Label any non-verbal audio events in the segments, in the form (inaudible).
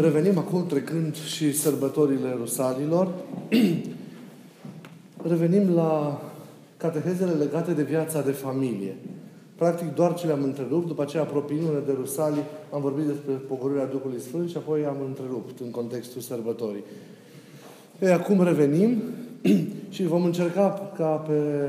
Revenim acum trecând și sărbătorile Rusalilor. (clears throat) Revenim la catehezele legate de viața de familie. Practic doar ce le-am întrerupt, după aceea apropiindu-ne de Rusalii, am vorbit despre pogorârea Duhului Sfânt și apoi am întrerupt în contextul sărbătorii. Ei, acum revenim (clears throat) și vom încerca ca pe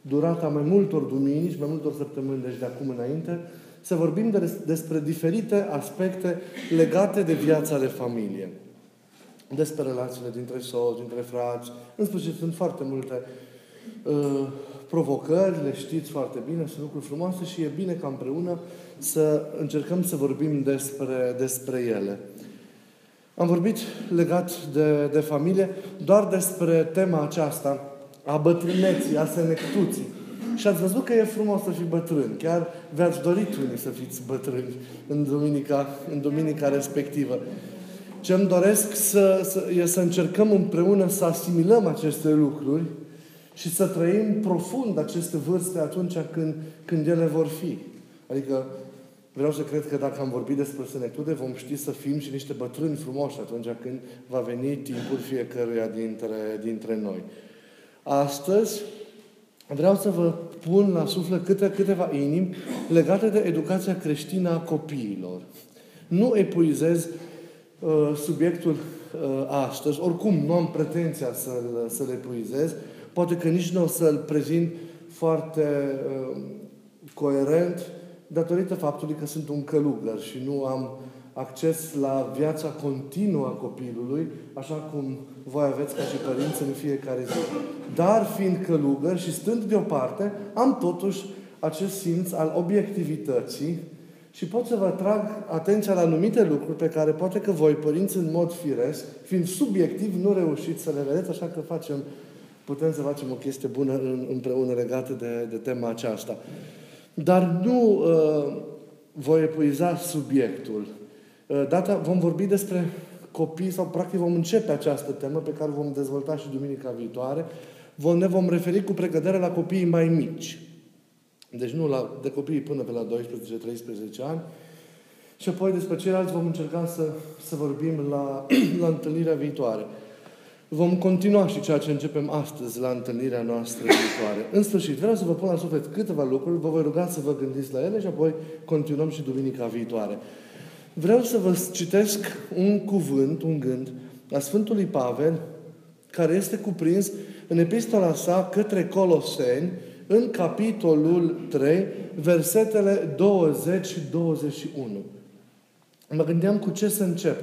durata mai multor duminici, mai multor săptămâni, deci de acum înainte, să vorbim de, despre diferite aspecte legate de viața de familie. Despre relațiile dintre soți, dintre frați. În sfârșit, sunt foarte multe uh, provocări, le știți foarte bine, sunt lucruri frumoase și e bine ca împreună să încercăm să vorbim despre, despre ele. Am vorbit legat de, de familie doar despre tema aceasta a bătrâneții, a senectuții. Și ați văzut că e frumos să fii bătrân. Chiar v-ați dorit unii să fiți bătrâni în duminica, în duminica respectivă. Ce îmi doresc să, să, e să încercăm împreună să asimilăm aceste lucruri și să trăim profund aceste vârste atunci când, când ele vor fi. Adică vreau să cred că dacă am vorbit despre senectude, vom ști să fim și niște bătrâni frumoși atunci când va veni timpul fiecăruia dintre, dintre noi. Astăzi vreau să vă pun la suflet câte, câteva inimi legate de educația creștină a copiilor. Nu epuizez uh, subiectul uh, astăzi, oricum nu am pretenția să-l, să-l epuizez, poate că nici nu o să-l prezint foarte uh, coerent datorită faptului că sunt un călugăr și nu am acces la viața continuă a copilului, așa cum voi aveți ca și părinți în fiecare zi. Dar fiind călugăr și stând deoparte, am totuși acest simț al obiectivității și pot să vă atrag atenția la anumite lucruri pe care poate că voi, părinți, în mod firesc, fiind subiectiv, nu reușiți să le vedeți, așa că facem, putem să facem o chestie bună în, împreună legată de, de tema aceasta. Dar nu uh, voi epuiza subiectul. Uh, data vom vorbi despre copii sau practic vom începe această temă pe care vom dezvolta și duminica viitoare. Vom, ne vom referi cu precădere la copiii mai mici. Deci nu la, de copiii până pe la 12-13 ani. Și apoi despre ceilalți vom încerca să, să vorbim la, (clears throat) la întâlnirea viitoare. Vom continua și ceea ce începem astăzi la întâlnirea noastră viitoare. În sfârșit, vreau să vă pun la suflet câteva lucruri, vă voi ruga să vă gândiți la ele și apoi continuăm și duminica viitoare. Vreau să vă citesc un cuvânt, un gând, a Sfântului Pavel, care este cuprins în epistola sa către Coloseni, în capitolul 3, versetele 20 și 21. Mă gândeam cu ce să încep.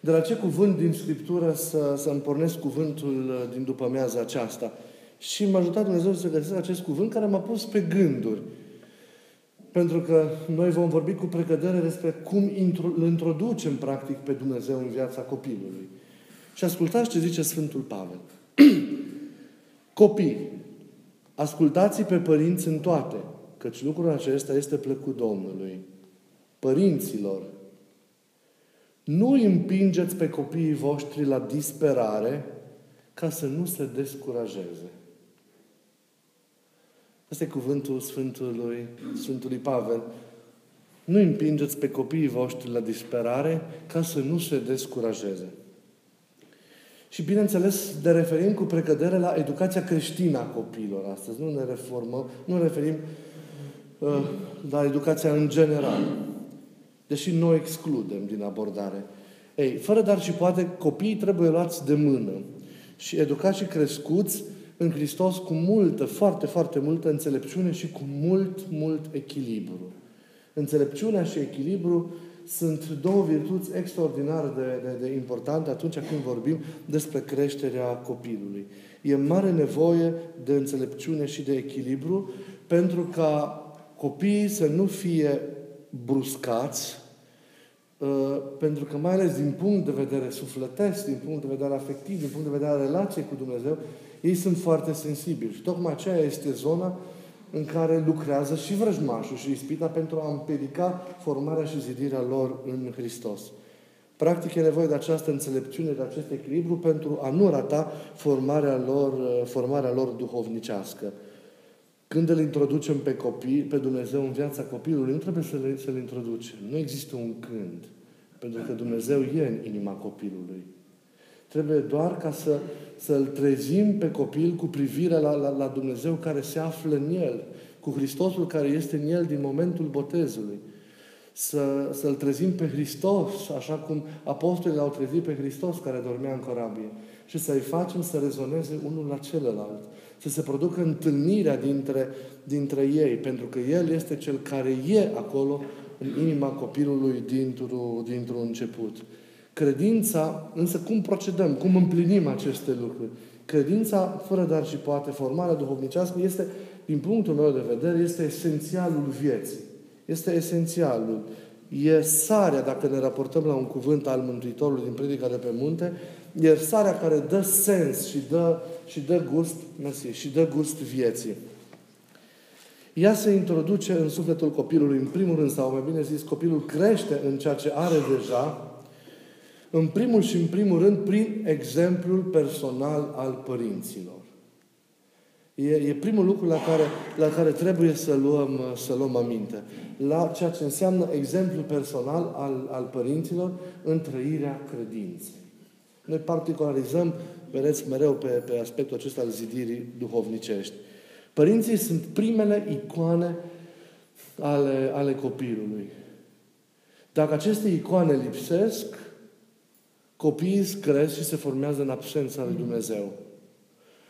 De la ce cuvânt din Scriptură să, să-mi pornesc cuvântul uh, din după meaza aceasta. Și m-a ajutat Dumnezeu să găsesc acest cuvânt care m-a pus pe gânduri. Pentru că noi vom vorbi cu precădere despre cum îl introducem practic pe Dumnezeu în viața copilului. Și ascultați ce zice Sfântul Pavel. (clears throat) Copii, ascultați pe părinți în toate, căci lucrul acesta este plăcut Domnului. Părinților, nu împingeți pe copiii voștri la disperare ca să nu se descurajeze. Asta e cuvântul Sfântului, Sfântului Pavel. Nu împingeți pe copiii voștri la disperare ca să nu se descurajeze. Și bineînțeles, de referim cu precădere la educația creștină a copiilor astăzi. Nu ne reformăm, nu ne referim uh, la educația în general. Deși noi excludem din abordare. Ei, fără dar și poate, copiii trebuie luați de mână și educați și crescuți în Hristos cu multă, foarte, foarte multă înțelepciune și cu mult, mult echilibru. Înțelepciunea și echilibru sunt două virtuți extraordinar de, de, de importante atunci când vorbim despre creșterea copilului. E mare nevoie de înțelepciune și de echilibru pentru ca copiii să nu fie bruscați, uh, pentru că mai ales din punct de vedere sufletesc, din punct de vedere afectiv, din punct de vedere a relației cu Dumnezeu, ei sunt foarte sensibili. Și tocmai aceea este zona în care lucrează și vrăjmașul și ispita pentru a împiedica formarea și zidirea lor în Hristos. Practic e nevoie de această înțelepciune, de acest echilibru pentru a nu rata formarea lor, formarea lor duhovnicească. Când îl introducem pe copii, pe Dumnezeu în viața copilului, nu trebuie să le, să-l introducem. Nu există un când Pentru că Dumnezeu e în inima copilului. Trebuie doar ca să, să-l trezim pe copil cu privire la, la, la Dumnezeu care se află în el, cu Hristosul care este în el din momentul botezului. Să, să-l trezim pe Hristos, așa cum apostolii l-au trezit pe Hristos care dormea în corabie. Și să-i facem să rezoneze unul la celălalt. Să se producă întâlnirea dintre, dintre ei, pentru că El este Cel care e acolo în inima copilului dintr-un, dintr început. Credința, însă cum procedăm, cum împlinim aceste lucruri? Credința, fără dar și poate, formarea duhovnicească, este, din punctul meu de vedere, este esențialul vieții. Este esențialul. E sarea, dacă ne raportăm la un cuvânt al Mântuitorului din Predica de pe munte, e sarea care dă sens și dă, și dă gust, mersi, și dă gust vieții. Ea se introduce în sufletul copilului, în primul rând, sau mai bine zis, copilul crește în ceea ce are deja, în primul și în primul rând, prin exemplul personal al părinților. E, e primul lucru la care, la care trebuie să luăm, să luăm aminte. La ceea ce înseamnă exemplu personal al, al părinților în trăirea credinței. Noi particularizăm, vedeți, mereu pe, pe aspectul acesta al zidirii duhovnicești. Părinții sunt primele icoane ale, ale copilului. Dacă aceste icoane lipsesc, copiii cresc și se formează în absența lui Dumnezeu.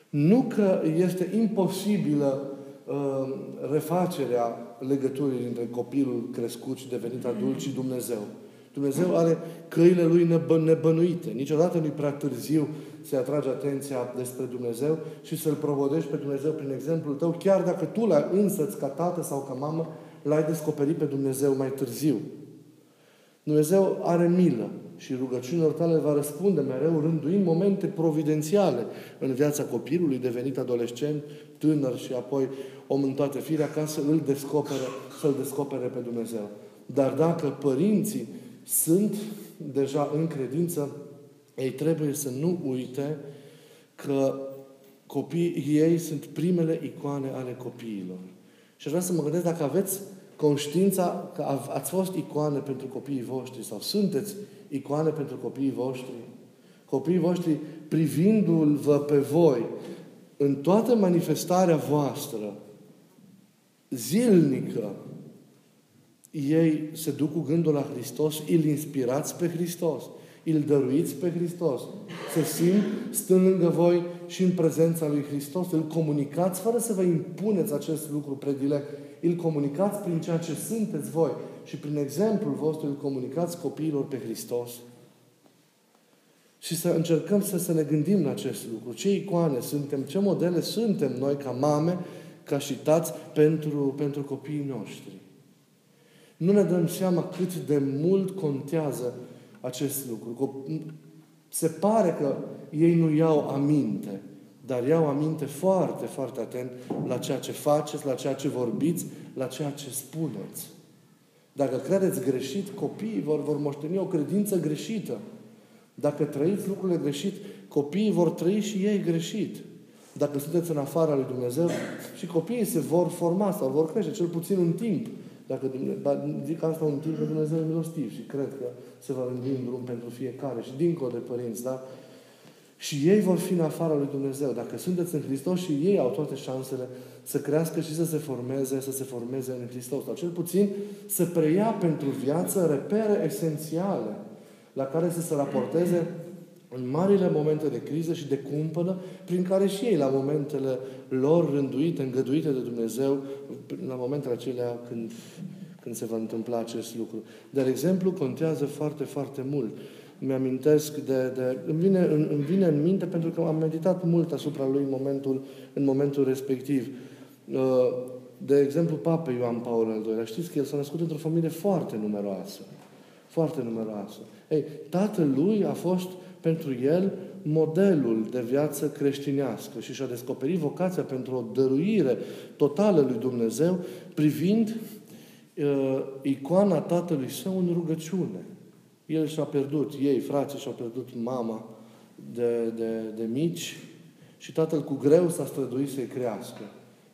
Nu că este imposibilă uh, refacerea legăturii dintre copilul crescut și devenit adult și Dumnezeu. Dumnezeu are căile Lui nebă, nebănuite. Niciodată nu-i prea târziu să atragi atenția despre Dumnezeu și să-L provodești pe Dumnezeu prin exemplul tău, chiar dacă tu la însăți ca tată sau ca mamă l-ai descoperit pe Dumnezeu mai târziu. Dumnezeu are milă și rugăciunilor tale va răspunde mereu, rânduind momente providențiale în viața copilului, devenit adolescent, tânăr și apoi om în toate firea, ca să îl descopere, să-L descopere pe Dumnezeu. Dar dacă părinții sunt deja în credință, ei trebuie să nu uite că copiii ei sunt primele icoane ale copiilor. Și aș vrea să mă gândesc dacă aveți conștiința că ați fost icoane pentru copiii voștri sau sunteți icoane pentru copiii voștri. Copiii voștri, privindu-vă pe voi în toată manifestarea voastră zilnică, ei se duc cu gândul la Hristos, îl inspirați pe Hristos, îl dăruiți pe Hristos. Se simt stând lângă voi și în prezența lui Hristos, îl comunicați fără să vă impuneți acest lucru predilect. Îl comunicați prin ceea ce sunteți voi și prin exemplul vostru îl comunicați copiilor pe Hristos. Și să încercăm să, să ne gândim la acest lucru. Ce icoane suntem, ce modele suntem noi ca mame, ca și tați pentru, pentru copiii noștri nu ne dăm seama cât de mult contează acest lucru. Se pare că ei nu iau aminte, dar iau aminte foarte, foarte atent la ceea ce faceți, la ceea ce vorbiți, la ceea ce spuneți. Dacă credeți greșit, copiii vor, vor moșteni o credință greșită. Dacă trăiți lucrurile greșit, copiii vor trăi și ei greșit. Dacă sunteți în afara lui Dumnezeu, și copiii se vor forma sau vor crește, cel puțin un timp. Dacă zic asta un timp că Dumnezeu e milostiv și cred că se va rândi în drum pentru fiecare și dincolo de părinți, da? Și ei vor fi în afara lui Dumnezeu. Dacă sunteți în Hristos și ei au toate șansele să crească și să se formeze, să se formeze în Hristos. Sau cel puțin să preia pentru viață repere esențiale la care să se raporteze în marile momente de criză și de cumpănă, prin care și ei, la momentele lor rânduite, îngăduite de Dumnezeu, la momentele acelea când, când se va întâmpla acest lucru. De exemplu, contează foarte, foarte mult. Mi-amintesc de... de îmi, vine, îmi vine în minte pentru că am meditat mult asupra lui în momentul, în momentul respectiv. Uh, de exemplu, Papa Ioan Paul al II-lea. Știți că el s-a născut într-o familie foarte numeroasă. Foarte numeroasă. Ei, tatăl lui a fost pentru el modelul de viață creștinească și și-a descoperit vocația pentru o dăruire totală lui Dumnezeu privind uh, icoana tatălui său în rugăciune. El și-a pierdut, ei, frații, și-au pierdut mama de, de, de mici și tatăl cu greu s-a străduit să-i crească.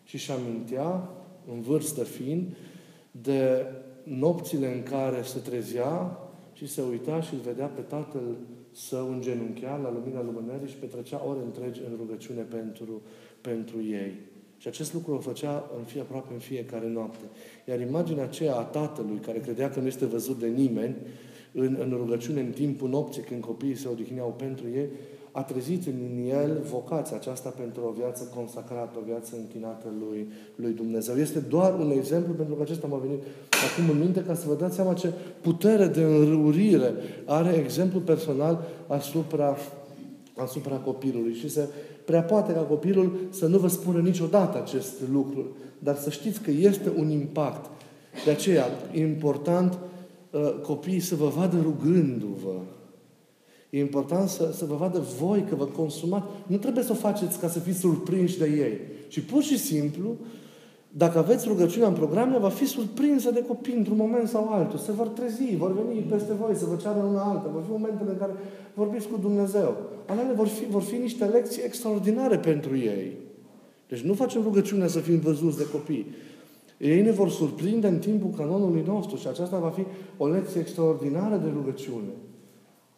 Și și amintea, în vârstă fiind, de nopțile în care se trezea și se uita și îl vedea pe tatăl său îngenunchiat la lumina lumânării și petrecea ore întregi în rugăciune pentru, pentru ei. Și acest lucru o făcea în fie, aproape în fiecare noapte. Iar imaginea aceea a tatălui, care credea că nu este văzut de nimeni, în, în rugăciune în timpul nopții, când copiii se odihneau pentru ei, a trezit în el vocația aceasta pentru o viață consacrată, o viață închinată lui, lui Dumnezeu. Este doar un exemplu pentru că acesta m-a venit acum în minte ca să vă dați seama ce putere de înrăurire are exemplu personal asupra, asupra copilului. Și se prea poate ca copilul să nu vă spună niciodată acest lucru, dar să știți că este un impact. De aceea, e important uh, copiii să vă vadă rugându-vă, E important să, să vă vadă voi că vă consumați. Nu trebuie să o faceți ca să fiți surprinși de ei. Și pur și simplu, dacă aveți rugăciunea în programe, va fi surprinsă de copii într-un moment sau altul. Se vor trezi, vor veni peste voi, să vă ceară una alta. Vor fi momentele în care vorbiți cu Dumnezeu. Ale vor fi, vor fi niște lecții extraordinare pentru ei. Deci nu facem rugăciunea să fim văzuți de copii. Ei ne vor surprinde în timpul canonului nostru și aceasta va fi o lecție extraordinară de rugăciune.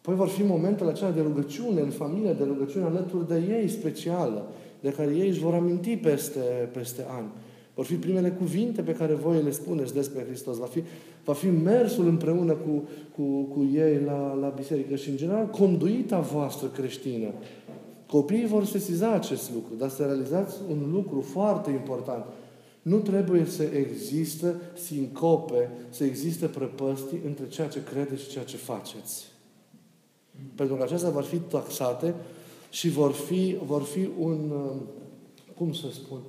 Păi vor fi momentele acelea de rugăciune în familie, de rugăciune alături de ei specială, de care ei își vor aminti peste, peste ani. Vor fi primele cuvinte pe care voi le spuneți despre Hristos. Va fi, va fi mersul împreună cu, cu, cu ei la, la biserică și, în general, conduita voastră creștină. Copiii vor sesiza acest lucru, dar să realizați un lucru foarte important. Nu trebuie să existe sincope, să existe prăpăstii între ceea ce credeți și ceea ce faceți. Pentru că acestea vor fi taxate și vor fi, vor fi un, uh, cum să spun,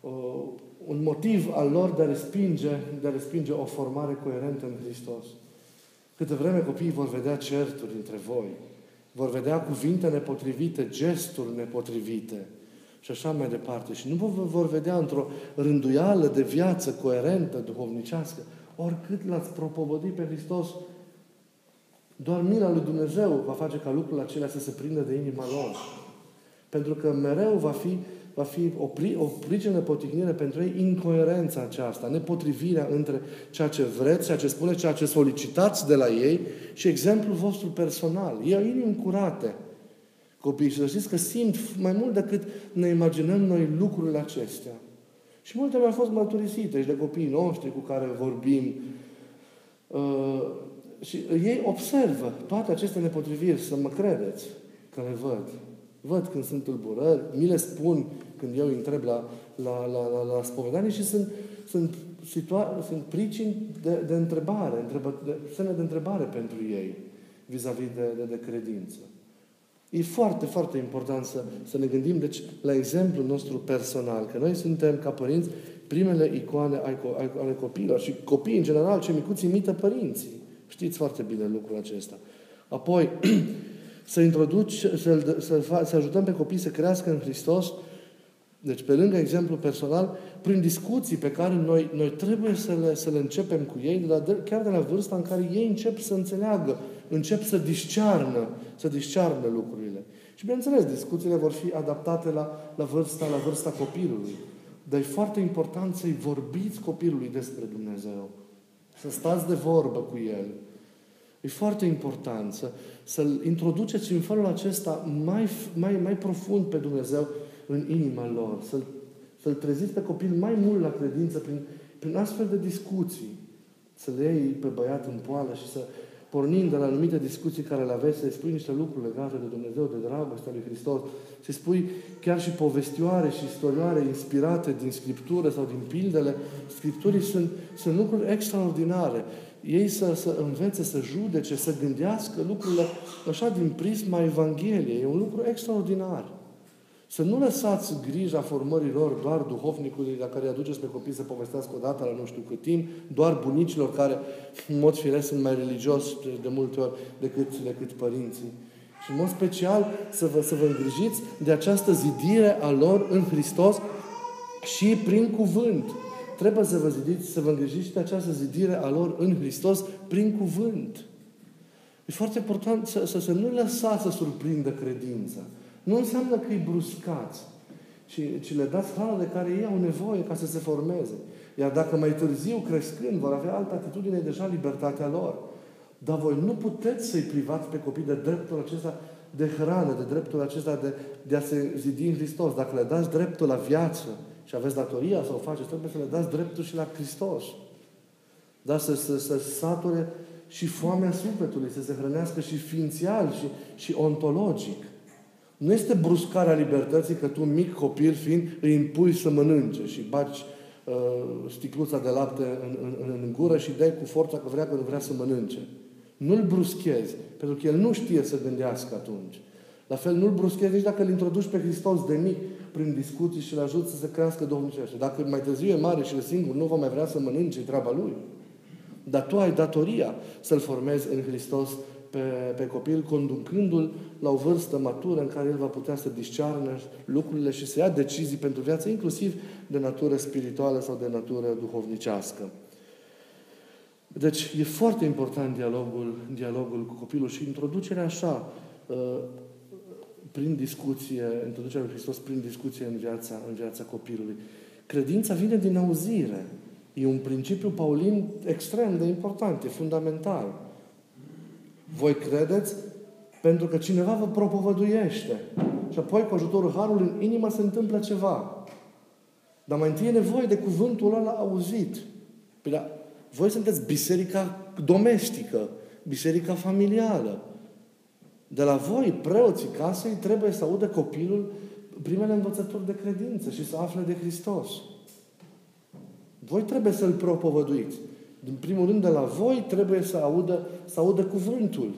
uh, un motiv al lor de a, respinge, de a respinge o formare coerentă în Hristos. Câte vreme copiii vor vedea certuri între voi, vor vedea cuvinte nepotrivite, gesturi nepotrivite și așa mai departe. Și nu vă vor vedea într-o rânduială de viață coerentă, duhovnicească, oricât l-ați propovădit pe Hristos doar mila lui Dumnezeu va face ca lucrurile acelea să se prindă de inima lor. Pentru că mereu va fi, va fi o, pri, o pricină de potignire pentru ei incoerența aceasta, nepotrivirea între ceea ce vreți, ceea ce spuneți, ceea ce solicitați de la ei și exemplul vostru personal. Ei au inimi curate. Copiii și să știți că simt mai mult decât ne imaginăm noi lucrurile acestea. Și multe mi-au fost mărturisite și de copiii noștri cu care vorbim. Uh, și ei observă toate aceste nepotriviri, să mă credeți că le văd. Văd când sunt tulburări, mi le spun când eu îi întreb la, la, la, la, la spovedanie și sunt, sunt, situa- sunt pricini de, de întrebare, întrebă, de, semne de întrebare pentru ei vis-a-vis de, de, de credință. E foarte, foarte important să, să ne gândim deci, la exemplul nostru personal, că noi suntem, ca părinți, primele icoane ale copiilor și copiii, în general, cei micuți imită părinții. Știți foarte bine lucrul acesta. Apoi, (clears throat) să introduci, să, să, să ajutăm pe copii să crească în Hristos, deci pe lângă exemplu personal, prin discuții pe care noi, noi trebuie să le, să le începem cu ei, de la, chiar de la vârsta în care ei încep să înțeleagă, încep să discearnă, să discearnă lucrurile. Și bineînțeles, discuțiile vor fi adaptate la, la, vârsta, la vârsta copilului. Dar e foarte important să-i vorbiți copilului despre Dumnezeu. Să stați de vorbă cu El. E foarte important să, să-L introduceți în felul acesta mai, mai, mai profund pe Dumnezeu în inima lor. Să-L, să-L treziți pe copil mai mult la credință prin, prin astfel de discuții. Să le iei pe băiat în poală și să, pornind de la anumite discuții care le aveți, să-i spui niște lucruri legate de Dumnezeu, de dragostea lui Hristos, să spui chiar și povestioare și istorioare inspirate din Scriptură sau din pildele Scripturii sunt, sunt lucruri extraordinare. Ei să, să învețe, să judece, să gândească lucrurile așa din prisma Evangheliei. E un lucru extraordinar. Să nu lăsați grija formării lor doar duhovnicului la care îi aduceți pe copii să povestească o dată la nu știu cât timp, doar bunicilor care, în mod firesc, sunt mai religios de multe ori decât, decât părinții. Și în mod special să vă, să vă îngrijiți de această zidire a lor în Hristos și prin cuvânt. Trebuie să vă zidiți, să vă îngrijiți de această zidire a lor în Hristos prin cuvânt. E foarte important să, să, să nu lăsați să surprindă credința. Nu înseamnă că îi bruscați, ci, ci le dați hrană de care ei au nevoie ca să se formeze. Iar dacă mai târziu, crescând, vor avea altă atitudine, deja libertatea lor. Dar voi nu puteți să-i privați pe copii de dreptul acesta de hrană, de dreptul acesta de, de a se zidi în Hristos. Dacă le dați dreptul la viață și aveți datoria să o faceți, trebuie să le dați dreptul și la Hristos. Da? Să, să, să sature și foamea sufletului, să se hrănească și ființial și, și ontologic. Nu este bruscarea libertății că tu, mic copil fiind, îi impui să mănânce și baci uh, sticluța de lapte în, în, în gură și dai cu forța că vrea că nu vrea să mănânce. Nu-l bruschezi, pentru că el nu știe să gândească atunci. La fel, nu-l bruschezi nici dacă îl introduci pe Hristos de mic prin discuții și îl ajuți să se crească domnicește. Dacă mai târziu e mare și e singur, nu va mai vrea să mănânce, e treaba lui. Dar tu ai datoria să-l formezi în Hristos pe, pe copil, conducându-l la o vârstă matură în care el va putea să discearnă lucrurile și să ia decizii pentru viață, inclusiv de natură spirituală sau de natură duhovnicească. Deci e foarte important dialogul, dialogul cu copilul și introducerea așa, uh, prin discuție, introducerea lui Hristos prin discuție în viața, în viața copilului. Credința vine din auzire. E un principiu paulin extrem de important, e fundamental. Voi credeți pentru că cineva vă propovăduiește. Și apoi, cu ajutorul Harului, în inimă se întâmplă ceva. Dar mai întâi e nevoie de cuvântul ăla auzit. Păi, da, voi sunteți biserica domestică, biserica familială. De la voi, preoții casei, trebuie să audă copilul primele învățături de credință și să afle de Hristos. Voi trebuie să-L propovăduiți. În primul rând, de la voi trebuie să audă, să audă cuvântul.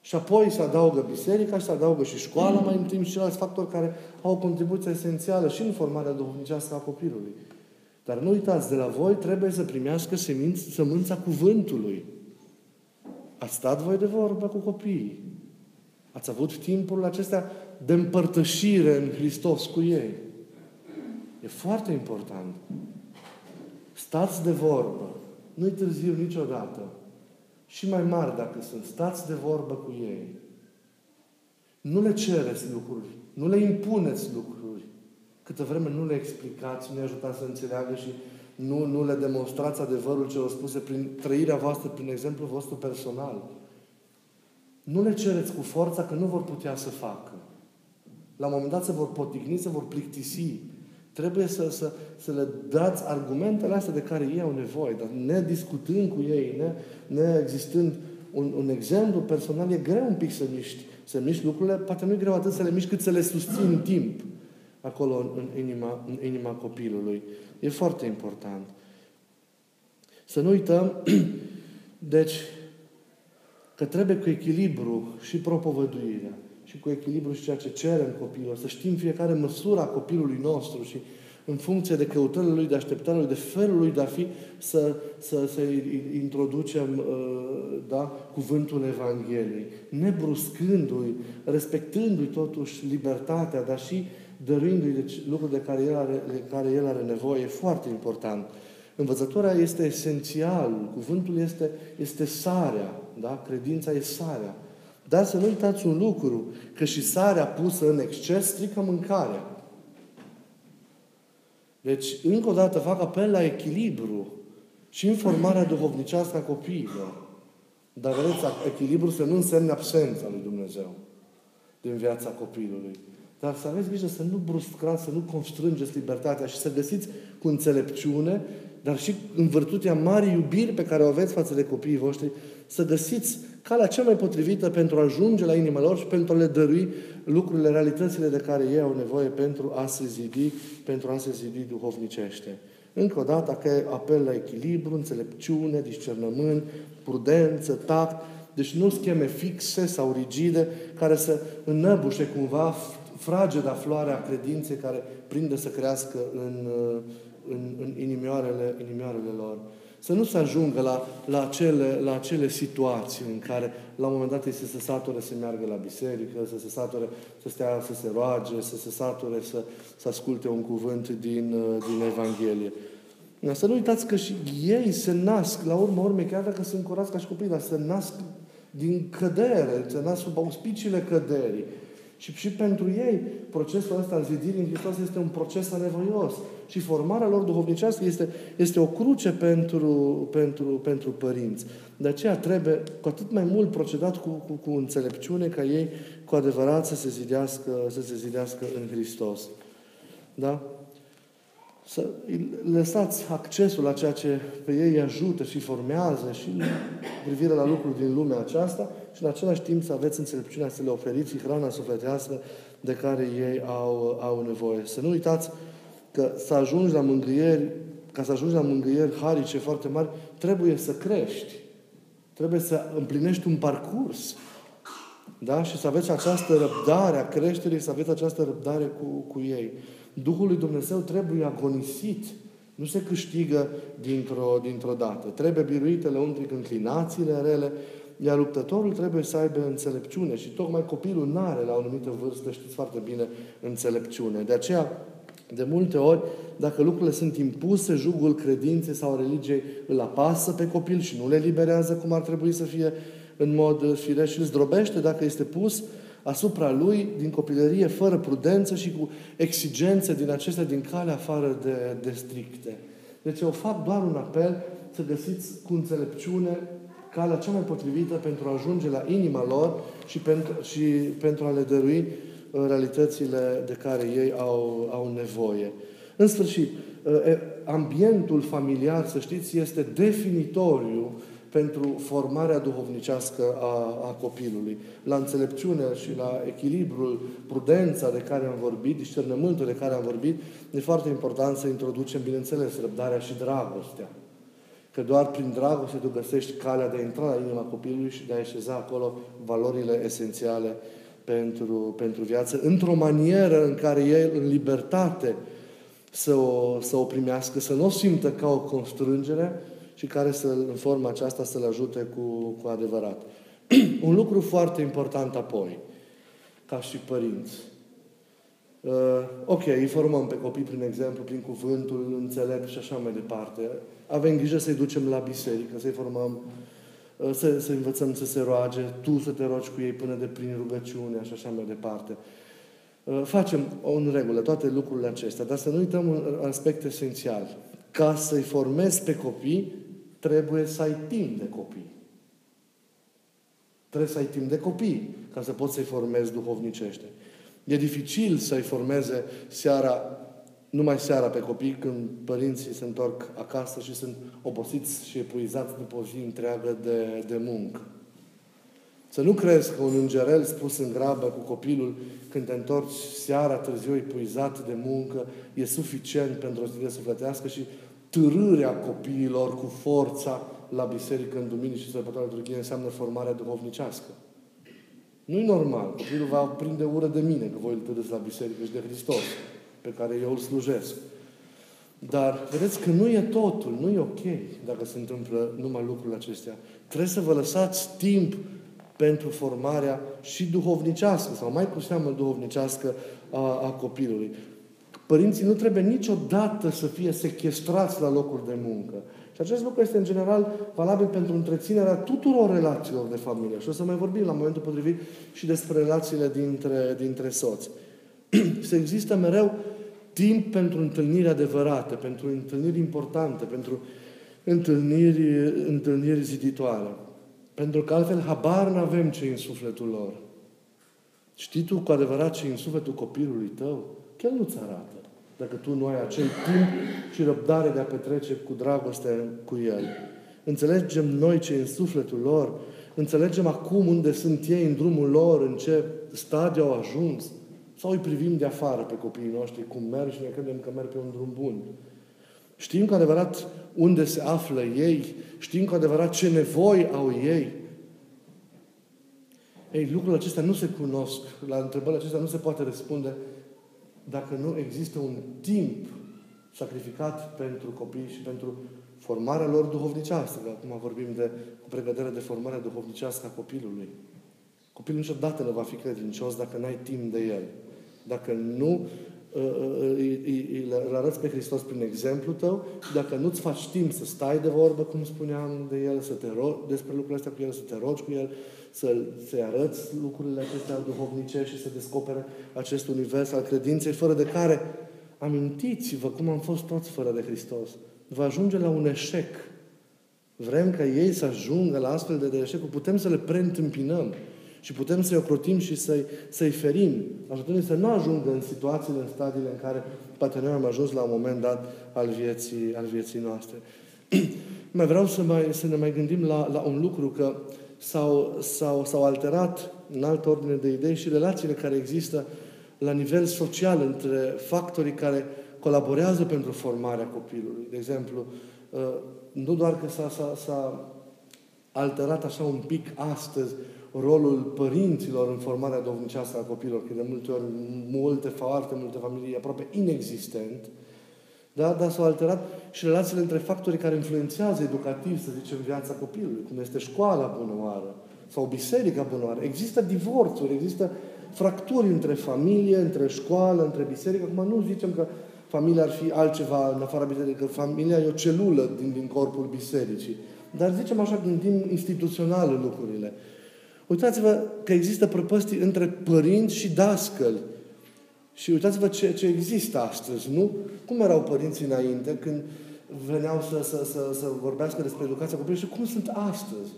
Și apoi se adaugă biserica și se adaugă și școala mai în timp și alți factori care au o contribuție esențială și în formarea duhovnicească a copilului. Dar nu uitați, de la voi trebuie să primească seminț, sămânța cuvântului. Ați stat voi de vorbă cu copiii. Ați avut timpul acestea de împărtășire în Hristos cu ei. E foarte important. Stați de vorbă. Nu-i târziu niciodată. Și mai mari dacă sunt. Stați de vorbă cu ei. Nu le cereți lucruri. Nu le impuneți lucruri. Câtă vreme nu le explicați, nu le ajutați să înțeleagă și nu, nu le demonstrați adevărul celor spuse prin trăirea voastră, prin exemplu vostru personal. Nu le cereți cu forța că nu vor putea să facă. La un moment dat se vor potigni, se vor plictisi. Trebuie să, să, să le dați argumentele astea de care ei au nevoie, dar ne discutând cu ei, ne, ne existând un, un exemplu personal, e greu un pic să miști, să miști lucrurile, poate nu e greu atât să le miști cât să le susții în timp acolo în inima, în inima copilului. E foarte important. Să nu uităm, (clears throat) deci, că trebuie cu echilibru și propovăduirea și cu echilibru și ceea ce cerem copilul, să știm fiecare măsura copilului nostru și în funcție de căutările lui, de așteptarea lui, de felul lui de a fi, să, să, să introducem uh, da, cuvântul Evangheliei, nebruscându-i, respectându-i totuși libertatea, dar și dăruindu-i de lucruri de care el are, de care el are nevoie. E foarte important. Învățătura este esențial. Cuvântul este, este sarea. Da? Credința e sarea. Dar să nu uitați un lucru, că și sarea pusă în exces strică mâncarea. Deci, încă o dată, fac apel la echilibru și informarea duhovnicească a copiilor. Dar vedeți, echilibru să nu însemne absența lui Dumnezeu din viața copilului. Dar să aveți grijă să nu bruscați, să nu constrângeți libertatea și să găsiți cu înțelepciune, dar și în vârtutea marii iubiri pe care o aveți față de copiii voștri, să găsiți calea cea mai potrivită pentru a ajunge la inima lor și pentru a le dărui lucrurile, realitățile de care ei au nevoie pentru a se zidi, pentru a se zidi duhovnicește. Încă o dată, că apel la echilibru, înțelepciune, discernământ, prudență, tact, deci nu scheme fixe sau rigide care să înăbușe cumva frageda floare a credinței care prinde să crească în, în, în inimioarele, inimioarele lor. Să nu se ajungă la, la, acele, la acele situații în care la un moment dat este să se sature să meargă la biserică, să se sature să stea să se roage, să se sature să, să asculte un cuvânt din, din Evanghelie. Să nu uitați că și ei se nasc, la urmă urme, chiar dacă sunt curați ca și copii, dar se nasc din cădere, se nasc sub auspiciile căderii. Și și pentru ei, procesul ăsta al zidirii în Hristos este un proces anevoios. Și formarea lor duhovnicească este, este o cruce pentru, pentru, pentru părinți. De aceea trebuie cu atât mai mult procedat cu, cu, cu înțelepciune ca ei cu adevărat să se zidească, să se zidească în Hristos. Da? Să lăsați accesul la ceea ce pe ei îi ajută și formează și în privire la lucruri din lumea aceasta și în același timp să aveți înțelepciunea să le oferiți și hrana sufletească de care ei au, au nevoie. Să nu uitați că să ajungi la mângâieri, ca să ajungi la mângâieri harice foarte mari, trebuie să crești. Trebuie să împlinești un parcurs. Da? Și să aveți această răbdare a creșterii, să aveți această răbdare cu, cu ei. Duhul lui Dumnezeu trebuie agonisit. Nu se câștigă dintr-o, dintr-o dată. Trebuie biruite lăuntric înclinațiile rele, iar luptătorul trebuie să aibă înțelepciune. Și tocmai copilul nu are la o anumită vârstă, știți foarte bine, înțelepciune. De aceea, de multe ori, dacă lucrurile sunt impuse, jugul credinței sau religiei îl apasă pe copil și nu le liberează cum ar trebui să fie în mod firesc și îl zdrobește dacă este pus asupra lui din copilărie, fără prudență și cu exigențe din acestea din cale afară de, de stricte. Deci eu fac doar un apel să găsiți cu înțelepciune calea cea mai potrivită pentru a ajunge la inima lor și pentru, și pentru a le dărui uh, realitățile de care ei au, au nevoie. În sfârșit, uh, ambientul familiar, să știți, este definitoriu pentru formarea duhovnicească a, a copilului. La înțelepciune și la echilibrul, prudența de care am vorbit, discernământul de care am vorbit, e foarte important să introducem, bineînțeles, răbdarea și dragostea. Că doar prin dragoste tu găsești calea de a intra la inima copilului și de a așeza acolo valorile esențiale pentru, pentru viață, într-o manieră în care el, în libertate, să o, să o primească, să nu o simtă ca o constrângere, și care să, în forma aceasta să-l ajute cu, cu adevărat. (clears throat) Un lucru foarte important apoi, ca și părinți. Uh, ok, îi formăm pe copii prin exemplu, prin cuvântul înțelept și așa mai departe. Avem grijă să-i ducem la biserică, să-i formăm, uh, să, să învățăm să se roage, tu să te rogi cu ei până de prin rugăciune și așa mai departe. Uh, facem în regulă toate lucrurile acestea, dar să nu uităm un aspect esențial. Ca să-i formezi pe copii, trebuie să ai timp de copii. Trebuie să ai timp de copii ca să poți să-i formezi duhovnicește. E dificil să-i formeze seara, numai seara pe copii, când părinții se întorc acasă și sunt obosiți și epuizați după o zi întreagă de, de muncă. Să nu crezi că un îngerel spus în grabă cu copilul când te întorci seara târziu epuizat de muncă e suficient pentru o zi de sufletească și târârea copiilor cu forța la biserică în duminică și sărbătoarea liturghie înseamnă formarea duhovnicească. Nu-i normal. Copilul va prinde ură de mine că voi îl târâți la biserică și de Hristos, pe care eu îl slujesc. Dar vedeți că nu e totul, nu e ok dacă se întâmplă numai lucrurile acestea. Trebuie să vă lăsați timp pentru formarea și duhovnicească, sau mai cu seamă duhovnicească a, a copilului. Părinții nu trebuie niciodată să fie sequestrați la locuri de muncă. Și acest lucru este în general valabil pentru întreținerea tuturor relațiilor de familie. Și o să mai vorbim la momentul potrivit și despre relațiile dintre, dintre soți. (clears throat) să există mereu timp pentru întâlniri adevărate, pentru întâlniri importante, pentru întâlniri, întâlniri ziditoare. Pentru că altfel habar nu avem ce în sufletul lor. Știi tu cu adevărat ce în sufletul copilului tău? Chiar nu-ți arată. Dacă tu nu ai acel timp și răbdare de a petrece cu dragoste cu El. Înțelegem noi ce în sufletul lor. Înțelegem acum unde sunt ei în drumul lor, în ce stadiu au ajuns. Sau îi privim de afară pe copiii noștri cum merg și ne credem că merg pe un drum bun. Știm cu adevărat unde se află ei, știm cu adevărat ce nevoi au ei. Ei, lucrurile acestea nu se cunosc. La întrebările acestea nu se poate răspunde dacă nu există un timp sacrificat pentru copii și pentru formarea lor duhovnicească. Acum vorbim de o pregătire de formare duhovnicească a copilului. Copilul niciodată nu va fi credincios dacă n-ai timp de el. Dacă nu uh, îi, îl arăți pe Hristos prin exemplu tău și dacă nu-ți faci timp să stai de vorbă, cum spuneam de el, să te rogi despre lucrurile astea cu el, să te rogi cu el, să, să-i arăți lucrurile acestea duhovnice și să descopere acest univers al credinței, fără de care, amintiți-vă cum am fost toți fără de Hristos. Va ajunge la un eșec. Vrem ca ei să ajungă la astfel de, de eșecuri. Putem să le preîntâmpinăm și putem să-i ocrotim și să-i, să-i ferim, ajutându să nu ajungă în situațiile, în stadiile în care poate noi am ajuns la un moment dat al vieții, al vieții noastre. (clears throat) mai vreau să, mai, să ne mai gândim la, la un lucru, că s-au, s-au, s-au alterat în altă ordine de idei și relațiile care există la nivel social între factorii care colaborează pentru formarea copilului. De exemplu, uh, nu doar că s-a, s-a, s-a alterat așa un pic astăzi rolul părinților în formarea dovnicească a copilor, că de multe ori, multe, foarte multe familii, aproape inexistent, da? Dar s-au alterat și relațiile între factorii care influențează educativ, să zicem, viața copilului, cum este școala bună oară, sau biserica bună oară. Există divorțuri, există fracturi între familie, între școală, între biserică. Acum nu zicem că familia ar fi altceva în afara bisericii, că familia e o celulă din, din corpul bisericii. Dar zicem așa, gândim instituțional lucrurile. Uitați-vă că există prăpăstii între părinți și dascăli. Și uitați-vă ce, ce există astăzi, nu? Cum erau părinții înainte când veneau să, să, să, să vorbească despre educația copilului și cum sunt astăzi?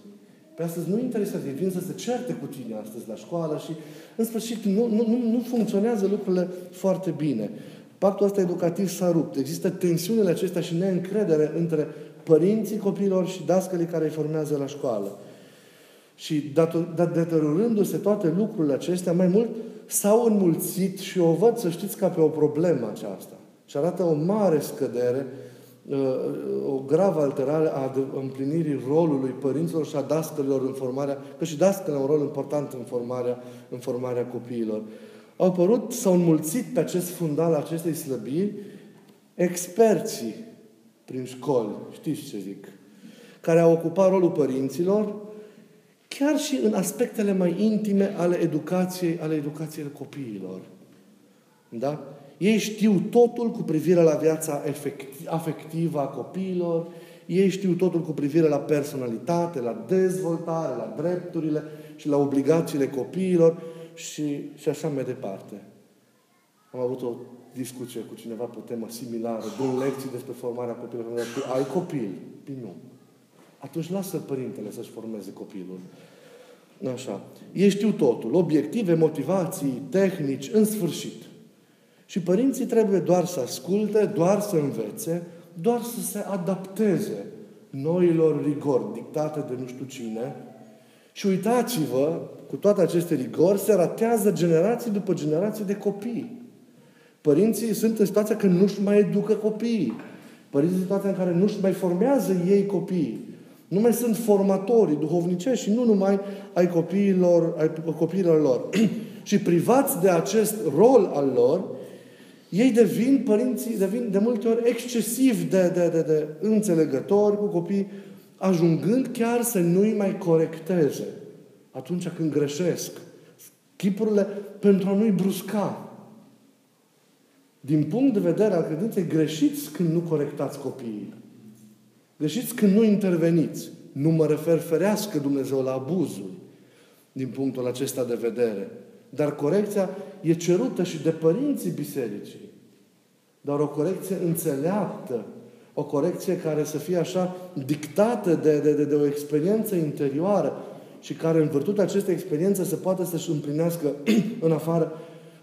Pe astăzi nu interesează, ei vin să se certe cu tine astăzi la școală și, în sfârșit, nu, nu, nu, nu funcționează lucrurile foarte bine. Pactul ăsta educativ s-a rupt. Există tensiunile acestea și neîncredere între părinții copiilor și dascălii care îi formează la școală. Și deteriorându-se toate lucrurile acestea, mai mult s-au înmulțit și o văd, să știți, ca pe o problemă aceasta. Și arată o mare scădere, uh, o gravă alterare a împlinirii rolului părinților și a dascălilor în formarea, că și dascăle au un rol important în formarea, în formarea copiilor. Au apărut, s-au înmulțit pe acest fundal acestei slăbiri experții prin școli, știți ce zic, care au ocupat rolul părinților, chiar și în aspectele mai intime ale educației, ale educației copiilor. Da? Ei știu totul cu privire la viața afectivă a copiilor, ei știu totul cu privire la personalitate, la dezvoltare, la drepturile și la obligațiile copiilor și, și așa mai departe. Am avut o discuție cu cineva pe o temă similară, două lecții despre formarea copilului. Tu ai copil? Păi nu atunci lasă părintele să-și formeze copilul. Așa. Ei știu totul. Obiective, motivații, tehnici, în sfârșit. Și părinții trebuie doar să asculte, doar să învețe, doar să se adapteze noilor rigori dictate de nu știu cine. Și uitați-vă, cu toate aceste rigori, se ratează generații după generații de copii. Părinții sunt în situația că nu-și mai educă copiii. Părinții sunt în situația în care nu-și mai formează ei copiii. Nu mai sunt formatori duhovnicești și nu numai ai copiilor, ai copiilor lor. (clears throat) și privați de acest rol al lor, ei devin, părinții, devin de multe ori excesiv de, de, de, de înțelegători cu copii, ajungând chiar să nu-i mai corecteze atunci când greșesc. Chipurile pentru a nu-i brusca. Din punct de vedere al credinței, greșiți când nu corectați copiii. Greșiți când nu interveniți. Nu mă refer ferească Dumnezeu la abuzul din punctul acesta de vedere. Dar corecția e cerută și de părinții bisericii. Dar o corecție înțeleaptă, o corecție care să fie așa dictată de, de, de, de o experiență interioară și care în virtutea acestei experiențe să poată să-și împlinească (clears throat) în afară,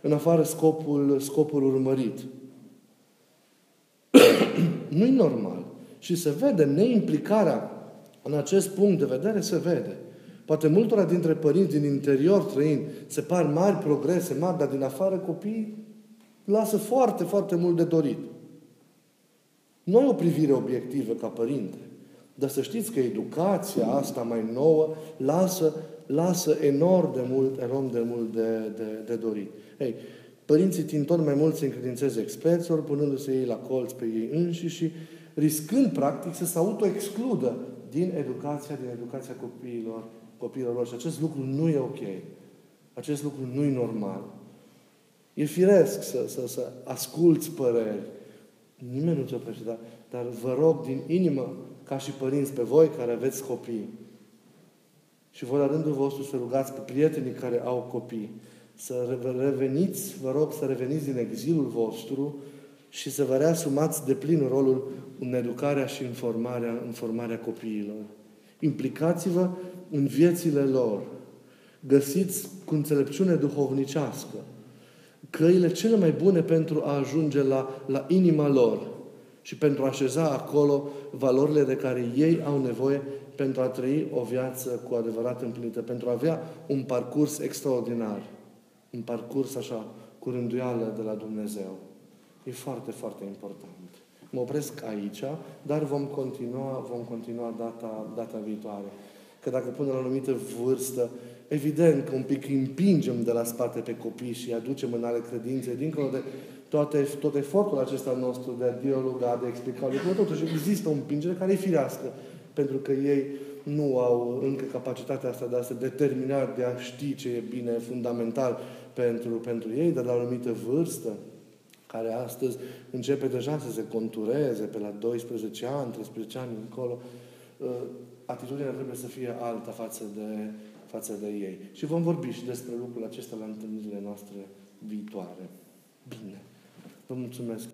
în afară scopul, scopul urmărit. (clears throat) Nu-i normal și se vede neimplicarea în acest punct de vedere, se vede. Poate multora dintre părinți din interior trăind se par mari progrese, mari, dar din afară copiii lasă foarte, foarte mult de dorit. Nu ai o privire obiectivă ca părinte, dar să știți că educația asta mai nouă lasă, lasă enorm de mult, enorm de mult de, de, de dorit. Ei, părinții tind tot mai mult să încredințeze experților, punându-se ei la colț pe ei înșiși și riscând, practic, să se autoexcludă din educația, din educația copiilor, copiilor lor. Și acest lucru nu e ok. Acest lucru nu e normal. E firesc să, să, să asculți păreri. Nimeni nu ți oprește, dar, dar vă rog din inimă, ca și părinți, pe voi care aveți copii, și voi la rândul vostru să rugați pe prietenii care au copii, să reveniți, vă rog, să reveniți din exilul vostru și să vă reasumați de plin rolul în educarea și în formarea, în formarea copiilor. Implicați-vă în viețile lor. Găsiți cu înțelepciune duhovnicească căile cele mai bune pentru a ajunge la, la inima lor și pentru a așeza acolo valorile de care ei au nevoie pentru a trăi o viață cu adevărat împlinită, pentru a avea un parcurs extraordinar, un parcurs așa, cu rânduială de la Dumnezeu. E foarte, foarte important. Mă opresc aici, dar vom continua, vom continua data, data viitoare. Că dacă până la o anumită vârstă, evident că un pic împingem de la spate pe copii și îi aducem în ale credințe, dincolo de toate, tot efortul acesta nostru de a dialoga, de a explica lucrurile, totuși există o împingere care e firească, pentru că ei nu au încă capacitatea asta de a se determina, de a ști ce e bine, fundamental pentru, pentru ei, dar la o anumită vârstă, care astăzi începe deja să se contureze pe la 12 ani, 13 ani încolo, ă, atitudinea trebuie să fie alta față de, față de ei. Și vom vorbi și despre lucrul acesta la întâlnirile noastre viitoare. Bine. Vă mulțumesc.